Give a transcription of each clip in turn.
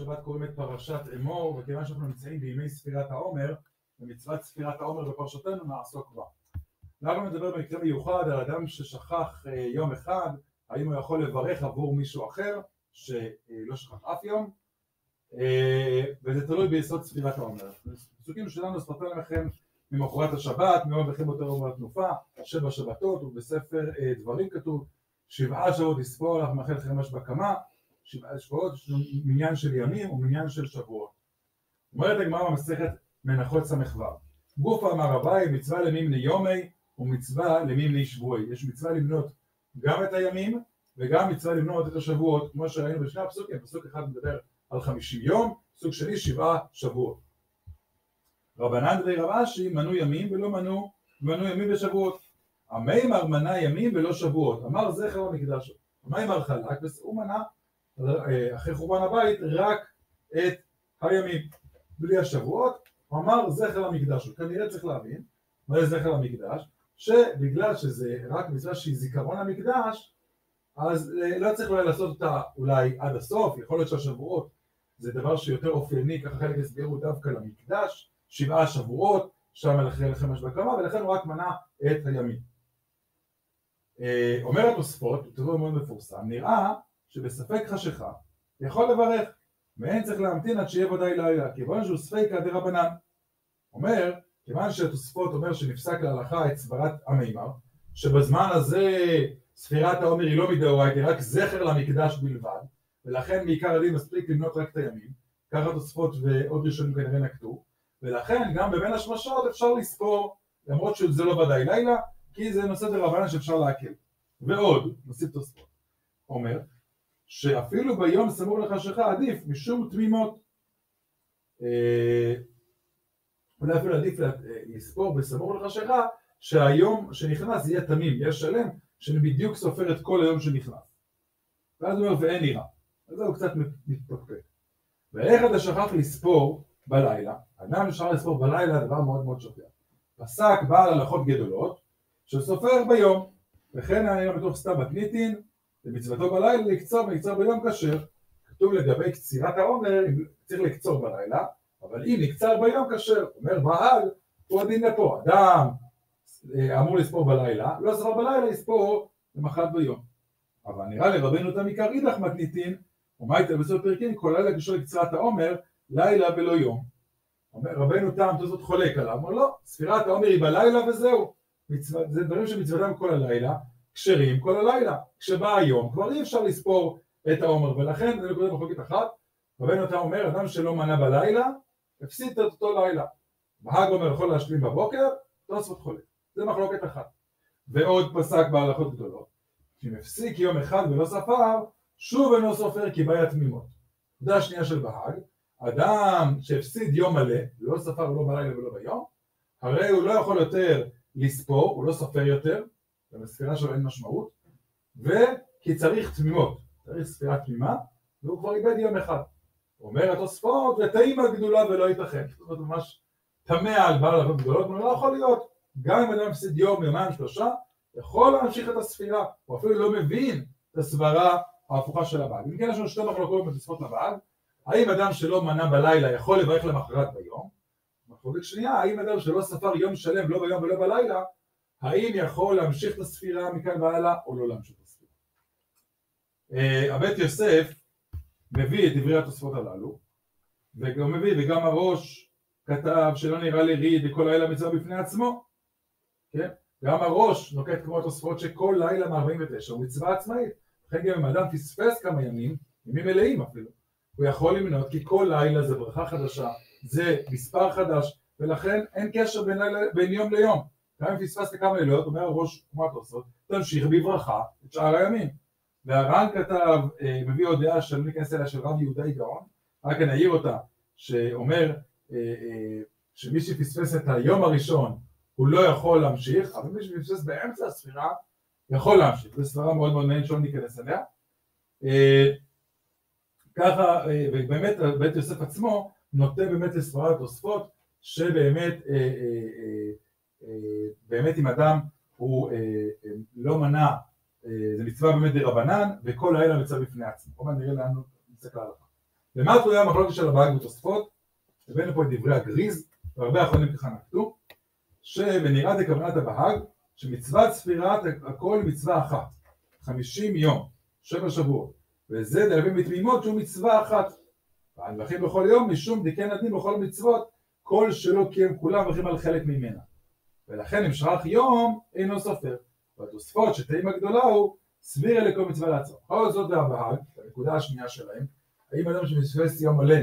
השבת קוראים את פרשת אמור, וכיוון שאנחנו נמצאים בימי ספירת העומר, במצוות ספירת העומר בפרשתנו נעסוק בה. אנחנו נדבר במקרה מיוחד על אדם ששכח אה, יום אחד, האם הוא יכול לברך עבור מישהו אחר שלא שכח אף יום, אה, וזה תלוי ביסוד ספירת העומר. פסוקים שלנו ספרתם לכם ממחרת השבת, מיום מברכים אותו יום התנופה, שבע שבתות, ובספר אה, דברים כתוב, שבעה שבועות לספור לך מאחל חמש בקמה, שבעה שבועות, מניין של ימים ומניין של שבועות. אומרת הגמרא במסכת מנחות ס"ו גוף אמר אביי מצווה למימני יומי ומצווה למימני שבועי. יש מצווה למנות גם את הימים וגם מצווה למנות את השבועות, כמו שראינו בשני הפסוקים, פסוק אחד מדבר על חמישים יום, פסוק שני שבעה שבועות. רבנן דבי רב אשי מנו ימים ולא מנו, מנו ימים ושבועות. המימר מנה ימים ולא שבועות, אמר זכר המקדש. המימר חלק, הוא מנה אחרי חורבן הבית רק את הימים, בלי השבועות, הוא אמר זכר המקדש, כנראה צריך להבין מה זה זכר המקדש, שבגלל שזה רק מצווה שהיא זיכרון המקדש, אז אה, לא צריך אולי לעשות אותה אולי עד הסוף, יכול להיות שהשבועות זה דבר שיותר אופייני, ככה חלק הסבירו דווקא למקדש, שבעה שבועות, שם אחרי לחמש בקמה, ולכן הוא רק מנה את הימים. אה, אומר התוספות, תראו מאוד מפורסם, נראה שבספק חשיכה יכול לברך, ואין צריך להמתין עד שיהיה ודאי לילה, כיוון שהוא ספיקא דרבנן. אומר, כיוון שהתוספות אומר שנפסק להלכה את סברת המימר, שבזמן הזה ספירת העומר היא לא מדאורייתא, רק זכר למקדש בלבד, ולכן מעיקר הדין מספיק למנות רק את הימים, ככה תוספות ועוד ראשונים כנראה נקטו, ולכן גם בבין השמשות אפשר לספור, למרות שזה לא ודאי לילה, כי זה נושא דרבנן שאפשר להקל. ועוד, נוסיף תוספות, אומר, שאפילו ביום סמוך לחשיכה עדיף משום תמימות. אה, אולי אפילו עדיף לספור בסמוך לחשיכה שהיום שנכנס יהיה תמים, יהיה שלם, שאני בדיוק סופר את כל היום שנכנס. ואז הוא אומר ואין נראה. אז זהו קצת מתפקפק. ואיך אתה שכח לספור בלילה, אדם אפשר לספור בלילה דבר מאוד מאוד שופע. פסק בעל הלכות גדולות שסופר ביום, וכן היה בתוך סתם הקניטין ומצוותו בלילה לקצור ולקצור ביום כשר. כתוב לגבי קצירת העומר, צריך לקצור בלילה, אבל אם נקצר ביום כשר, אומר בעל, הוא הדין לפה, אדם אה, אמור לספור בלילה, לא ספר בלילה, יספור למחרת ביום. אבל נראה לרבנו תם עיקר אידך מתניתין, ומה איתה בסוף פרקים, כל לילה קשור לקצירת העומר, לילה ולא יום. אומר רבנו תם תוספות חולק עליו, אומר לא, ספירת העומר היא בלילה וזהו. מצווה, זה דברים שמצוותם כל הלילה, כשרים כל הלילה. כשבא היום כבר אי אפשר לספור את העומר, ולכן זה נקודה מחלוקת אחת, רבנו אתה אומר, אדם שלא מנה בלילה, הפסיד את אותו לילה. בהג אומר יכול להשלים בבוקר, תוספות חולק. זה מחלוקת אחת. ועוד פסק בהלכות גדולות, שאם הפסיק יום אחד ולא ספר, שוב אינו סופר כי בעיה תמימות. נקודה שנייה של בהג, אדם שהפסיד יום מלא, לא ספר לא בלילה ולא ביום, הרי הוא לא יכול יותר לספור, הוא לא סופר יותר, ובספירה שלו אין משמעות, וכי צריך תמימות, צריך ספירה תמימה, והוא כבר איבד יום אחד. אומר התוספות, ותאימה גדולה ולא ייתכן. זאת אומרת, ממש תמה על בעל עבוד גדולות, אבל לא יכול להיות. גם אם אדם מפסיד יום, יומיים, שלושה, יכול להמשיך את הספירה, הוא אפילו לא מבין את הסברה ההפוכה של הבעל. אם כן יש לנו שתי מחלוקות בתוספות לבעל, האם אדם שלא מנה בלילה יכול לברך למחרת ביום? מחלוקת שנייה, האם אדם שלא ספר יום שלם לא ביום ולא בלילה, האם יכול להמשיך את הספירה מכאן והלאה או לא להמשיך את הספירה. אה, הבית יוסף מביא את דברי התוספות הללו, וגם מביא, וגם הראש כתב שלא נראה לי ריד וכל לילה מצווה בפני עצמו, כן? גם הראש נוקט כמו התוספות שכל לילה מ-49 הוא מצווה עצמאית, לכן גם אם אדם פספס כמה ימים, ימים מלאים אפילו, הוא יכול למנות כי כל לילה זה ברכה חדשה, זה מספר חדש, ולכן אין קשר בין, לילה, בין יום ליום. גם אם פספסת כמה לילות, אומר הראש כמו התוספות, תמשיך בברכה את שאר הימים. והר"ן כתב, אה, מביא עוד דעה שאני לא אכנס אליה של רב יהודה גאון, רק אני אעיר אותה, שאומר אה, אה, שמי שפספס את היום הראשון הוא לא יכול להמשיך, אבל מי שפספס באמצע הספירה יכול להמשיך, זו סברה מאוד מאוד מעניינת שלא ניכנס אליה. ככה, ובאמת בית יוסף עצמו נוטה באמת לסברת תוספות שבאמת באמת אם אדם הוא לא מנע זה מצווה באמת דרבנן, וכל לילה מצווה בפני עצמו. מעט נראה לאן נסתכל עליו. למה תלויה המחלוקת של הבהג בתוספות? הבאנו פה את דברי הגריז, והרבה אחרונים ככה נקטו, שבנראה דכוונת הבהג, שמצוות ספירת הכל מצווה אחת, חמישים יום, שבע שבועות, וזה דלבים בתמימות שהוא מצווה אחת. והנבחים בכל יום משום דיקן הדין בכל מצוות, כל שלא קיים כולם הולכים על חלק ממנה. ולכן אם שכח יום אינו סופר. והתוספות שתאים הגדולה הוא סביר לכל מצווה לעצמו. בכל זאת והבהג, הנקודה השנייה שלהם, האם אדם שמפספס יום מלא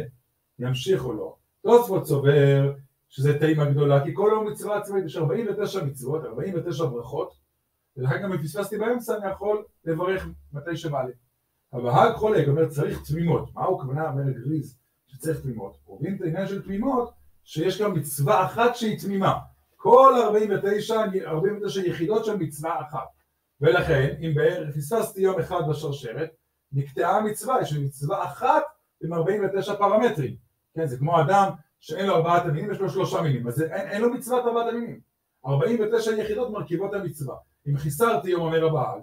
ימשיך או לא, תוספות סובר שזה תאים הגדולה, כי כל יום מצווה עצמאית, יש 49 מצוות, 49 ברכות, ולכן גם אם פספסתי באמצע אני יכול לברך מתי שבא לי. הבהג חולק, אומר צריך תמימות, מה הוא כוונה אומר גריז שצריך תמימות? הוא מבין את העניין של תמימות, שיש גם מצווה אחת שהיא תמימה, כל 49, 49 יחידות של מצווה אחת, ולכן אם בערך פספסתי יום אחד בשרשרת, נקטעה המצווה, יש לי מצווה אחת עם 49 פרמטרים, כן, זה כמו אדם שאין לו ארבעת המינים, יש לו שלושה מינים, אז אין, אין לו מצוות ארבעת המינים, 49 יחידות מרכיבות המצווה, אם חיסרתי יום אומר הבעל,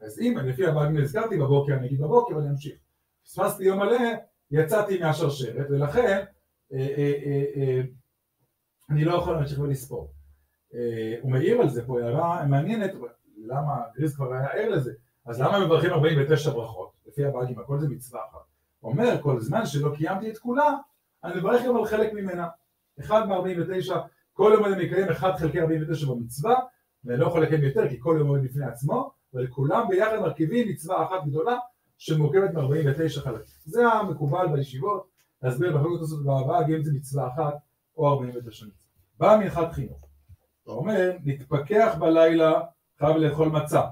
אז אם לפי הבעל נזכרתי בבוקר, אני אגיד בבוקר ואני אמשיך, פספסתי יום מלא, יצאתי מהשרשרת, ולכן אה, אה, אה, אני לא יכול להמשיך ולספור. הוא מעיר על זה פה הערה מעניינת, למה גריז כבר היה ער לזה, אז למה מברכים 49 ברכות? לפי הבאגים, הכל זה מצווה אחת. אומר, כל זמן שלא קיימתי את כולה, אני מברך גם על חלק ממנה. אחד מ-49, כל יום אני מקיים 1 חלקי 49 במצווה, ואני לא יכול לקיים יותר כי כל יום עומד בפני עצמו, אבל כולם ביחד מרכיבים מצווה אחת גדולה שמורכבת מ-49 חלקים. זה המקובל בישיבות, להסביר בחלקות הזאת בהבאה, אם זה מצווה אחת או 49 מצווה. באה מנחת חינוך, הוא אומר, נתפכח בלילה חייב לאכול מצה.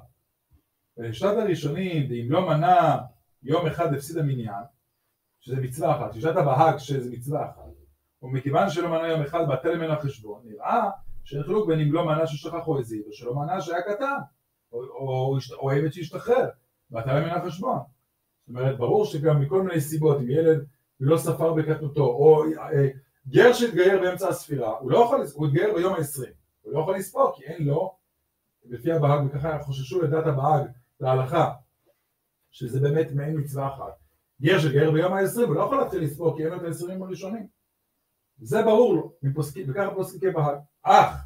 ולשעת הראשונים, ואם לא מנה יום אחד הפסיד המניין, שזה מצווה אחת, שישת הבהג שזה מצווה אחת, ומכיוון שלא מנה יום אחד בטל ממנו החשבון, נראה שאין חילוק בין אם לא מנה ששכח או הזיד, או שלא מנה שהיה קטן, או, או, או עבד שהשתחרר, בטל ממנו החשבון. זאת אומרת, ברור שגם מכל מיני סיבות, אם ילד לא ספר בקטנותו, או אה, גר שהתגייר באמצע הספירה, הוא לא יכול, הוא התגייר ביום העשרים, הוא לא יכול לספור כי אין לו, לפי הבהג, וככה חוששו לדעת הבהג, להלכה, שזה באמת מעין מצווה אחת. גר שגייר ביום העשרים, הוא לא יכול להתחיל לספור כי אין לו את העשרים הראשונים. זה ברור לו, וככה פוסקים כבהג. אך,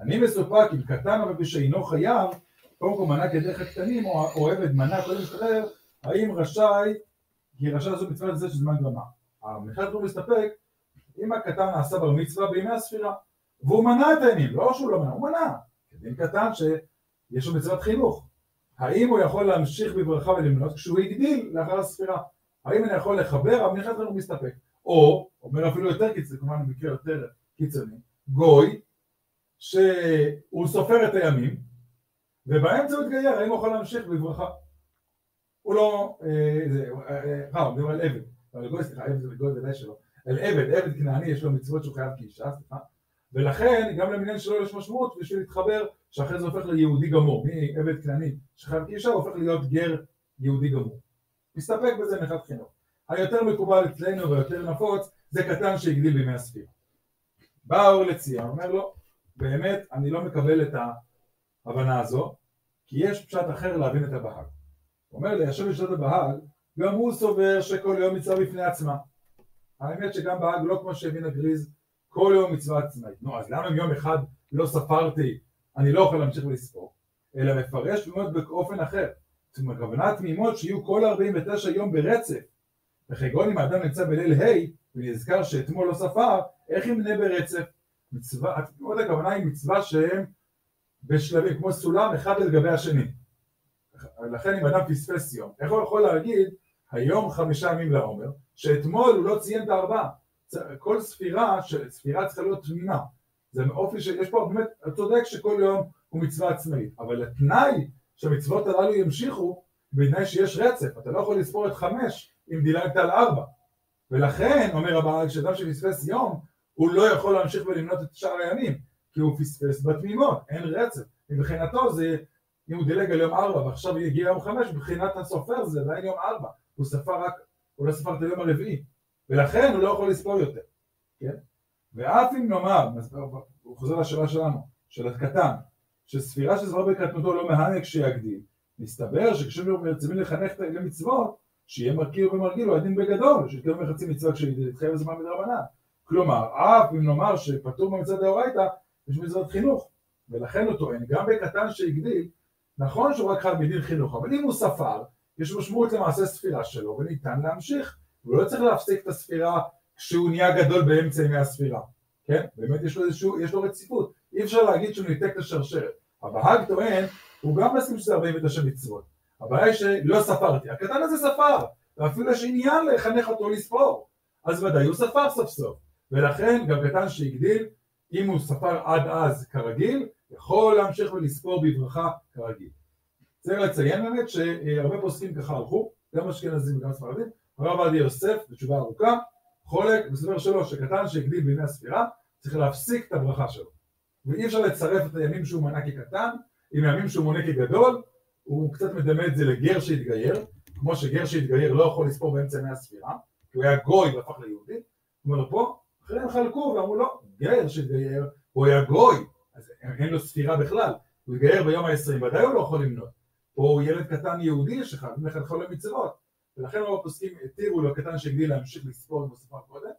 אני מסופק אם קטן אבל שאינו חייב, קודם כל מנה כדרך הקטנים, או עבד מנה קודם משתחרר, האם רשאי, כי רשאי לעשות מצוות לזה של זמן גרמה. המחלט הוא מסתפק אם הקטן נעשה בר מצווה בימי הספירה, והוא מנה את הימים, לא שהוא לא מנה, הוא מנה, כדין קטן שיש לו מצוות חינוך. האם הוא יכול להמשיך בברכה ולמנות כשהוא הגדיל לאחר הספירה? האם אני יכול לחבר, אבל נכנס לנו מסתפק. או, אומר אפילו יותר קיצוני, כמובן במקרה יותר קיצוני, גוי, שהוא סופר את הימים, ובאמצע הוא התגייר, האם הוא יכול להמשיך בברכה? הוא לא, אה, זה, אה, אה, הוא מדבר על עבד, על גוי, סליחה, עבד זה גוי ודאי שלא, על עבד, עבד כנעני יש לו מצוות שהוא חייב כאישה, סליחה, ולכן גם למניין שלו יש משמעות בשביל להתחבר שאחרי זה הופך ליהודי גמור, מעבד כנעני שחייב כאישה הופך להיות גר יהודי גמור. מסתפק בזה מחד חינוך. היותר מקובל אצלנו ויותר נפוץ זה קטן שהגדיל בימי הספירה. בא אור לציון, אומר לו, באמת אני לא מקבל את ההבנה הזו, כי יש פשט אחר להבין את הבהג. הוא אומר לי, יושב לשתות הבהג, גם הוא סובר שכל יום מצווה בפני עצמה. האמת שגם בהאג לא כמו שהבין הגריז, כל יום מצווה עצמאית. נו, אז למה אם יום אחד לא ספרתי, אני לא יכול להמשיך ולספור? אלא מפרש תמימות באופן אחר. הכוונה תמימות שיהיו כל 49 יום ברצף. וכגון אם האדם נמצא בליל ה' ונזכר שאתמול לא ספר, איך ימנה ברצף? מצווה, התמימות הכוונה היא מצווה שהם בשלבים, כמו סולם אחד לגבי השני. לכן אם אדם פספס יום, איך הוא יכול להגיד היום חמישה ימים לעומר, שאתמול הוא לא ציין את הארבעה. כל ספירה, ספירה צריכה להיות תמימה. זה מאופי שיש פה באמת, אתה צודק שכל יום הוא מצווה עצמאית, אבל התנאי שהמצוות הללו ימשיכו, בתנאי שיש רצף, אתה לא יכול לספור את חמש אם דילגת על ארבע. ולכן, אומר הבעל, כשאדם שפספס יום, הוא לא יכול להמשיך ולמנות את שאר הימים, כי הוא פספס בתמימות, אין רצף. מבחינתו זה, אם הוא דילג על יום ארבע ועכשיו יגיע יום חמש, מבחינת הסופר זה עדיין יום ארבע. הוא ספר רק, הוא לא ספר את היום הרביעי, ולכן הוא לא יכול לספור יותר, כן? ואף אם נאמר, הוא חוזר לשאלה שלנו, של הקטן, שספירה שזרה בקטנותו לא מהנק שיגדיל, מסתבר שכשהם מרצים לחנך למצוות, שיהיה מרכיב ומרגיל הוא הדין בגדול, שיתקיים בחצי מצווה כשיתחייב בזמן מדרבנן. כלומר, אף אם נאמר שפטור במצוות דאורייתא, יש מצוות חינוך, ולכן הוא טוען, גם בקטן שהגדיל, נכון שהוא רק חייב בדין חינוך, אבל אם הוא ספר, יש משמעות למעשה ספירה שלו, וניתן להמשיך, הוא לא צריך להפסיק את הספירה כשהוא נהיה גדול באמצע ימי הספירה, כן? באמת יש לו איזשהו, יש לו רציפות, אי אפשר להגיד שהוא ניתק את השרשרת. הבהג טוען, הוא גם מסכים שזה 49 מצוות, הבעיה היא שלא ספרתי, הקטן הזה ספר, ואפילו יש עניין לחנך אותו לספור, אז ודאי הוא ספר סוף סוף, ולכן גם קטן שהגדיל, אם הוא ספר עד אז כרגיל, יכול להמשיך ולספור בברכה כרגיל. צריך לציין באמת שהרבה פוסקים ככה הלכו, גם אשכנזים וגם ספרדים, הרב עובדיה יוסף, בתשובה ארוכה, חולק בסופר שלו שקטן שהגדיל בימי הספירה, צריך להפסיק את הברכה שלו. ואי אפשר לצרף את הימים שהוא מנה כקטן עם הימים שהוא מונה כגדול, הוא קצת מדמה את זה לגר שהתגייר, כמו שגר שהתגייר לא יכול לספור באמצע ימי הספירה, כי הוא היה גוי והפך ליהודי, הוא אומר פה, אחרים חלקו ואמרו לא, גר שהתגייר, הוא היה גוי, אז אין לו ספירה בכלל, הוא התגייר ביום העשרים, ודאי הוא לא יכול למנות, או ילד קטן יהודי שחייב מחנכו למצוות, ולכן רוב הפוסקים התירו לו קטן שהגדיל להמשיך לספור כמו ספר קודם,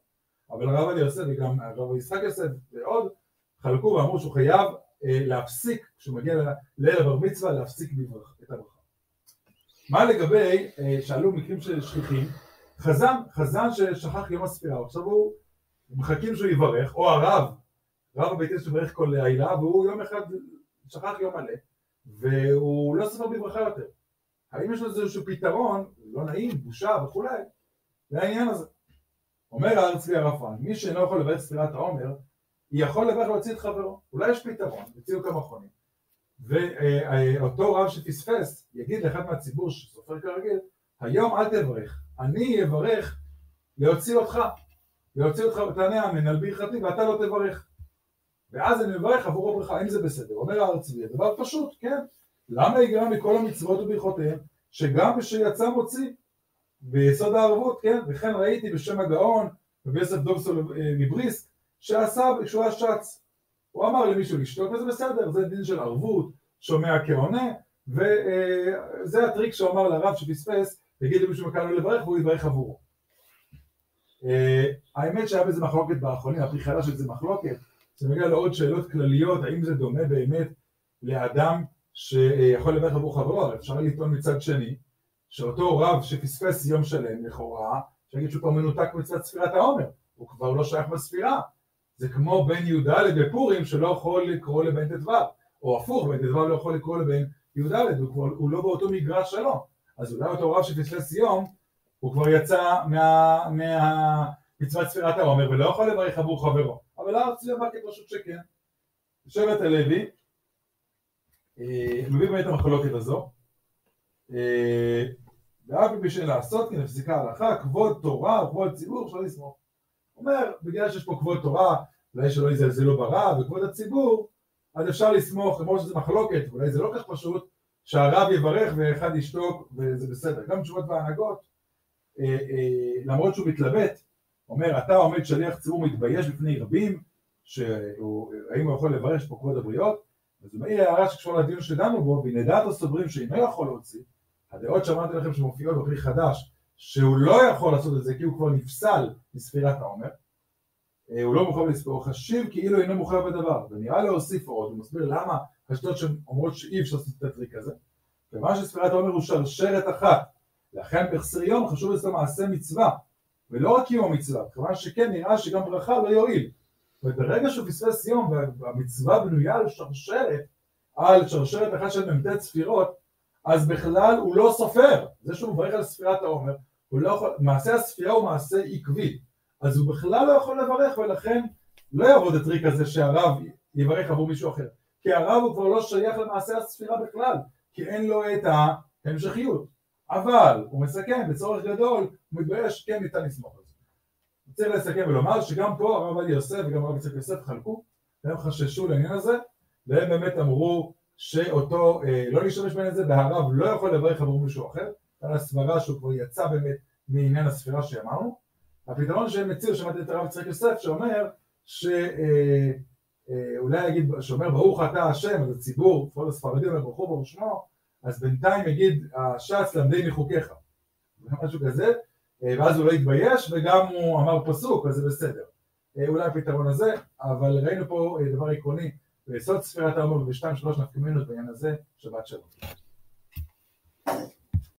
אבל הרב עלי יוסף וגם הרב יצחק יוסף ועוד חלקו ואמרו שהוא חייב אה, להפסיק, כשהוא מגיע ליל הבר מצווה, להפסיק את הברכה. מה לגבי, אה, שאלו מקרים של שליחים, חזן, חזן ששכח יום הספירה, עכשיו הוא מחכים שהוא יברך, או הרב, רב הבית כנסת שברך כל העילה, והוא יום אחד שכח יום מלא, והוא לא ספר בברכה יותר. האם יש לזה איזשהו פתרון, לא נעים, בושה וכולי, לעניין הזה. אומר הארץ צבי הרפן, מי שאינו יכול לברך ספירת העומר, יכול לברך להוציא את חברו. אולי יש פתרון, יוציאו כמה חונים. ואותו רב שפספס יגיד לאחד מהציבור שסופר כרגיל, היום אל תברך, אני אברך להוציא אותך, להוציא אותך ותענה אמן על ברכתי ואתה לא תברך. ואז אני מברך עבור הברכה, האם זה בסדר? אומר הר צבי, הדבר פשוט, כן. למה יגרע מכל המצוות וברכותיהם, שגם כשיצא מוציא ביסוד הערבות, כן, וכן ראיתי בשם הגאון וביוסף דובסול אה, מבריסק, שעשה כשהוא היה שץ. הוא אמר למישהו לשתות וזה בסדר, זה דין של ערבות, שומע כעונה, וזה הטריק שהוא אמר לרב שפספס, יגיד למישהו מכאן לא לברך והוא יברך עבורו. אה, האמת שהיה בזה מחלוקת באחרונים, הפרי חדש זה מחלוקת, זה מגיע לעוד שאלות כלליות, האם זה דומה באמת לאדם שיכול לברך עבור חברו, אפשר לטעון מצד שני, שאותו רב שפספס יום שלם לכאורה, שיגיד שהוא כבר מנותק מצד ספירת העומר, הוא כבר לא שייך בספירה, זה כמו בן י"ד בפורים שלא יכול לקרוא לבן ט"ו, או הפוך, בן ט"ו לא יכול לקרוא לבן י"ד, הוא, כבר, הוא לא באותו מגרש שלו, אז אולי אותו רב שפספס יום, הוא כבר יצא מהמצוות מה, ספירת העומר ולא יכול לברך עבור חברו, אבל הארצי אמר כפשוט שכן. שבט הלוי, אה, מביא באמת המחלוקת הזו, אה, ואף פי שאין לעשות כן הפסיקה הלכה, כבוד תורה וכבוד ציבור אפשר לסמוך. אומר, בגלל שיש פה כבוד תורה, אולי שלא יזלזלו ברב וכבוד הציבור, אז אפשר לסמוך, למרות שזה מחלוקת, ואולי זה לא כך פשוט, שהרב יברך ואחד ישתוק וזה בסדר. גם תשובות והנהגות, אה, למרות שהוא מתלבט, אומר, אתה עומד שליח ציבור מתבייש בפני רבים, שהאם הוא יכול לברך פה כבוד הבריות, אז הוא מעיר הערה שקשורה לדיון שדנו בו, והנה דעת הסוברים שאינו יכול להוציא, הדעות שאמרתי לכם שמופיעות בפרי חדש, שהוא לא יכול לעשות את זה כי הוא כבר נפסל מספירת העומר, אה, הוא לא מוכן לספור, חשיב כאילו אינו מוכר בדבר, ונראה להוסיף עוד, הוא מסביר למה השיטות שאומרות שאי אפשר לעשות את הטריק הזה, כיוון שספירת העומר הוא שרשרת אחת, לכן בחסר יום חשוב לעשות מעשה מצווה, ולא רק קיום המצווה, כיוון שכן נראה שגם ברכה לא יועיל, וברגע שהוא פספס יום והמצווה בנויה על שרשרת, על שרשרת אחת של מ"ט ספירות, אז בכלל הוא לא סופר, זה שהוא מברך על ספירת העומר, הוא לא יכול, מעשה הספירה הוא מעשה עקבי, אז הוא בכלל לא יכול לברך ולכן לא יעבוד הטריק הזה שהרב יברך עבור מישהו אחר, כי הרב הוא כבר לא שייך למעשה הספירה בכלל, כי אין לו את ההמשכיות, אבל הוא מסכם בצורך גדול, הוא מתבייש, כן ניתן לסמוך על זה. צריך לסכם ולומר שגם פה הרב עלי יוסף וגם הרב יצחק יוסף חלקו, והם חששו לעניין הזה, והם באמת אמרו שאותו, אה, לא להשתמש בעניין הזה, והרב לא יכול לברך עבור מישהו אחר, על הסברה שהוא כבר יצא באמת מעניין הספירה שאמרנו. הפתרון שהם הציעו, שמעתי את הרב יצחק יוסף, שאומר שאולי אה, אה, יגיד, שאומר ברוך אתה השם, אז הציבור, כבוד הספרדים, ברוך הוא ברוך שמו, אז בינתיים יגיד הש"ס למדי מחוקיך. משהו כזה, אה, ואז הוא לא התבייש וגם הוא אמר פסוק, אז זה בסדר. אה, אולי הפתרון הזה, אבל ראינו פה אה, דבר עקרוני, ביסוד ספירת העומר ובשתיים שלוש נפקמינות בעניין הזה, שבת שלום.